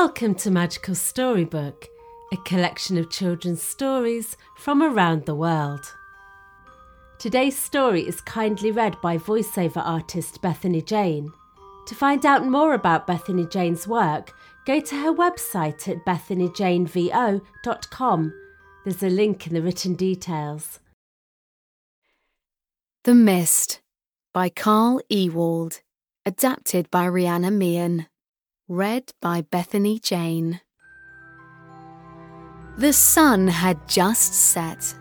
Welcome to Magical Storybook, a collection of children's stories from around the world. Today's story is kindly read by voiceover artist Bethany Jane. To find out more about Bethany Jane's work, go to her website at bethanyjanevo.com. There's a link in the written details. The Mist by Carl Ewald, adapted by Rehannah Mian. Read by Bethany Jane. The sun had just set.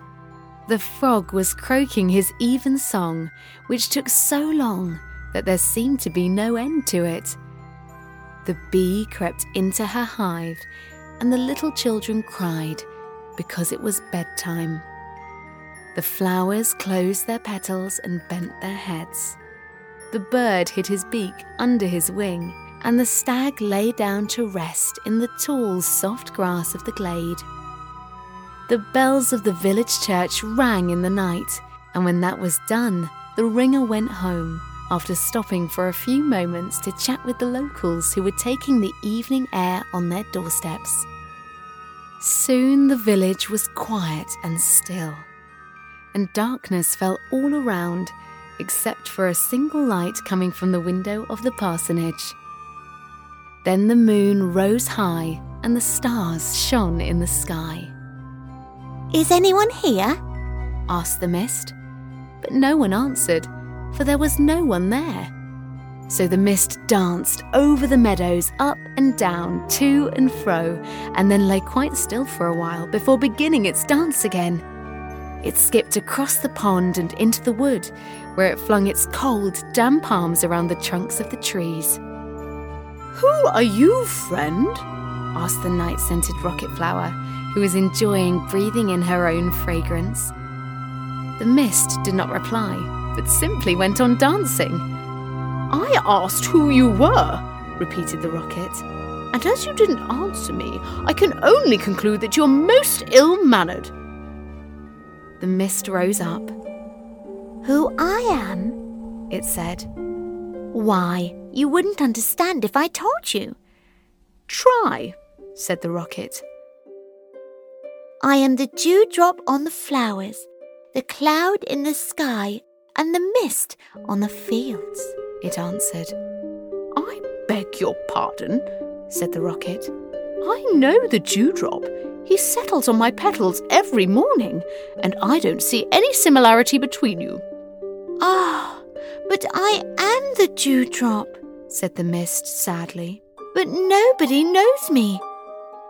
The frog was croaking his even song, which took so long that there seemed to be no end to it. The bee crept into her hive, and the little children cried because it was bedtime. The flowers closed their petals and bent their heads. The bird hid his beak under his wing and the stag lay down to rest in the tall, soft grass of the glade. The bells of the village church rang in the night, and when that was done, the ringer went home after stopping for a few moments to chat with the locals who were taking the evening air on their doorsteps. Soon the village was quiet and still, and darkness fell all around except for a single light coming from the window of the parsonage. Then the moon rose high and the stars shone in the sky. Is anyone here? asked the mist. But no one answered, for there was no one there. So the mist danced over the meadows, up and down, to and fro, and then lay quite still for a while before beginning its dance again. It skipped across the pond and into the wood, where it flung its cold, damp arms around the trunks of the trees. Who are you, friend? asked the night scented rocket flower, who was enjoying breathing in her own fragrance. The mist did not reply, but simply went on dancing. I asked who you were, repeated the rocket. And as you didn't answer me, I can only conclude that you're most ill mannered. The mist rose up. Who I am? It said. Why, you wouldn't understand if I told you. Try, said the rocket. I am the dewdrop on the flowers, the cloud in the sky, and the mist on the fields, it answered. I beg your pardon, said the rocket. I know the dewdrop. He settles on my petals every morning, and I don't see any similarity between you. Ah, but I am the dewdrop, said the mist sadly. But nobody knows me.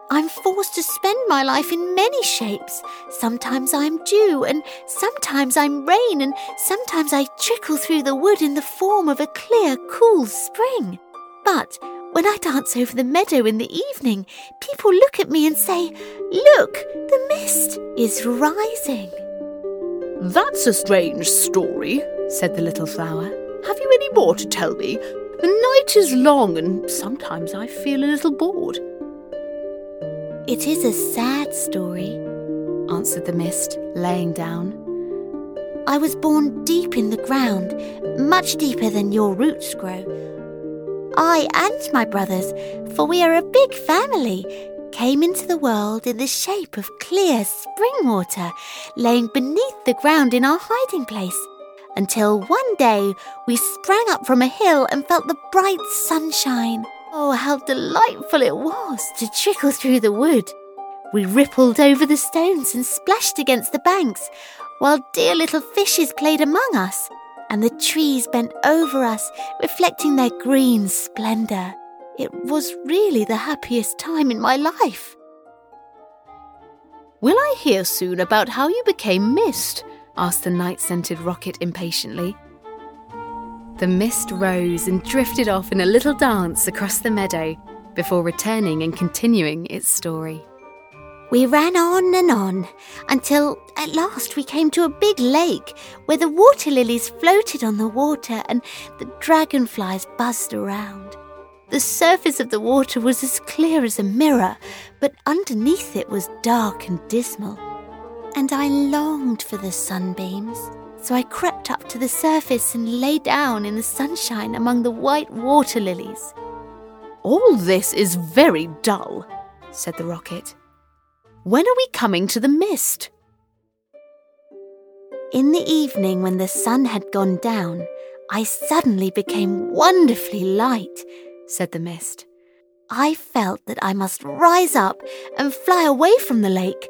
I'm forced to spend my life in many shapes. Sometimes I'm dew, and sometimes I'm rain, and sometimes I trickle through the wood in the form of a clear, cool spring. But when I dance over the meadow in the evening, people look at me and say, Look, the mist is rising. That's a strange story, said the little flower. Have you any more to tell me? The night is long and sometimes I feel a little bored. It is a sad story, answered the mist, laying down. I was born deep in the ground, much deeper than your roots grow. I and my brothers, for we are a big family, came into the world in the shape of clear spring water, laying beneath the ground in our hiding place, until one day we sprang up from a hill and felt the bright sunshine. Oh, how delightful it was to trickle through the wood. We rippled over the stones and splashed against the banks, while dear little fishes played among us, and the trees bent over us, reflecting their green splendour. It was really the happiest time in my life. Will I hear soon about how you became mist? asked the night scented rocket impatiently. The mist rose and drifted off in a little dance across the meadow before returning and continuing its story. We ran on and on until at last we came to a big lake where the water lilies floated on the water and the dragonflies buzzed around. The surface of the water was as clear as a mirror, but underneath it was dark and dismal. And I longed for the sunbeams, so I crept up to the surface and lay down in the sunshine among the white water lilies. All this is very dull, said the rocket. When are we coming to the mist? In the evening, when the sun had gone down, I suddenly became wonderfully light, said the mist. I felt that I must rise up and fly away from the lake,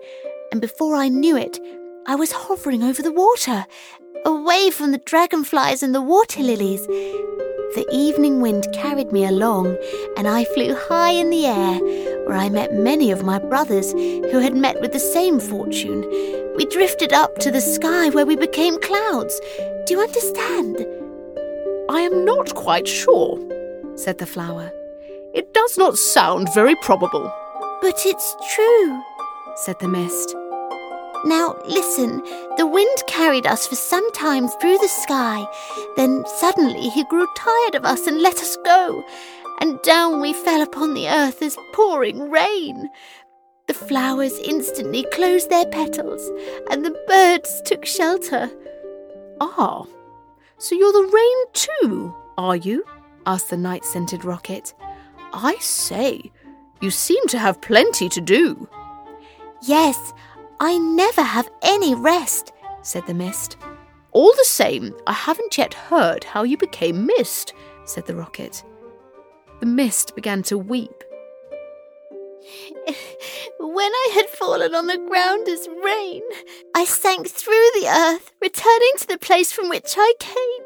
and before I knew it, I was hovering over the water, away from the dragonflies and the water lilies. The evening wind carried me along, and I flew high in the air, where I met many of my brothers who had met with the same fortune. We drifted up to the sky where we became clouds. Do you understand? I am not quite sure, said the flower. It does not sound very probable. But it's true, said the mist. Now listen, the wind carried us for some time through the sky. Then suddenly he grew tired of us and let us go. And down we fell upon the earth as pouring rain. The flowers instantly closed their petals, and the birds took shelter. Ah, so you're the rain too, are you? Asked the night scented rocket. I say, you seem to have plenty to do. Yes, I never have any rest, said the mist. All the same, I haven't yet heard how you became mist, said the rocket. The mist began to weep. when I had fallen on the ground as rain, I sank through the earth, returning to the place from which I came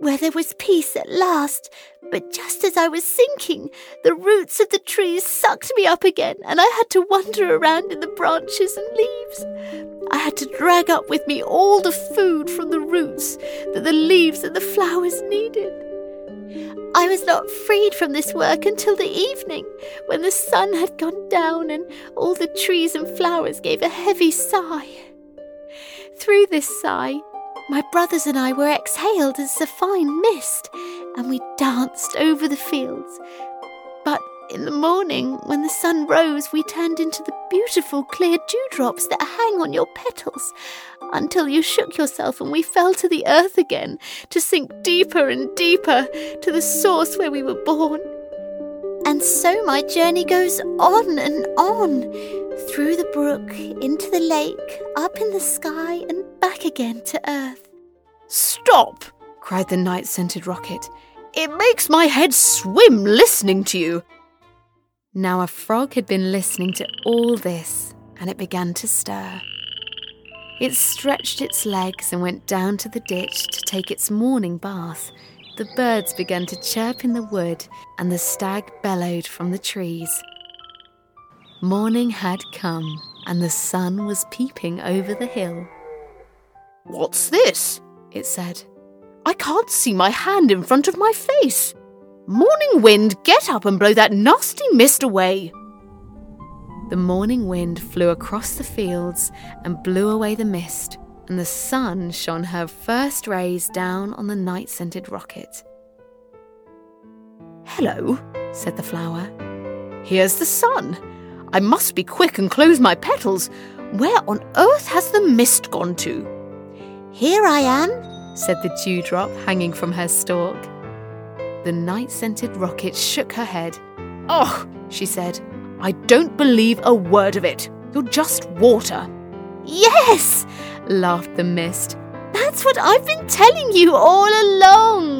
where there was peace at last. But just as I was sinking, the roots of the trees sucked me up again, and I had to wander around in the branches and leaves. I had to drag up with me all the food from the roots that the leaves and the flowers needed. I was not freed from this work until the evening, when the sun had gone down and all the trees and flowers gave a heavy sigh. Through this sigh, my brothers and I were exhaled as a fine mist, and we danced over the fields. But in the morning, when the sun rose, we turned into the beautiful clear dewdrops that hang on your petals, until you shook yourself and we fell to the earth again, to sink deeper and deeper to the source where we were born. And so my journey goes on and on, through the brook, into the lake, up in the sky, and back again to Earth. Stop! cried the night scented rocket. It makes my head swim listening to you. Now a frog had been listening to all this, and it began to stir. It stretched its legs and went down to the ditch to take its morning bath. The birds began to chirp in the wood, and the stag bellowed from the trees. Morning had come, and the sun was peeping over the hill. What's this? it said. I can't see my hand in front of my face. Morning wind, get up and blow that nasty mist away. The morning wind flew across the fields and blew away the mist, and the sun shone her first rays down on the night scented rocket. Hello, said the flower. Here's the sun. I must be quick and close my petals. Where on earth has the mist gone to? Here I am, said the dewdrop hanging from her stalk. The night scented rocket shook her head. Oh, she said, I don't believe a word of it. You're just water. Yes, laughed the mist. That's what I've been telling you all along.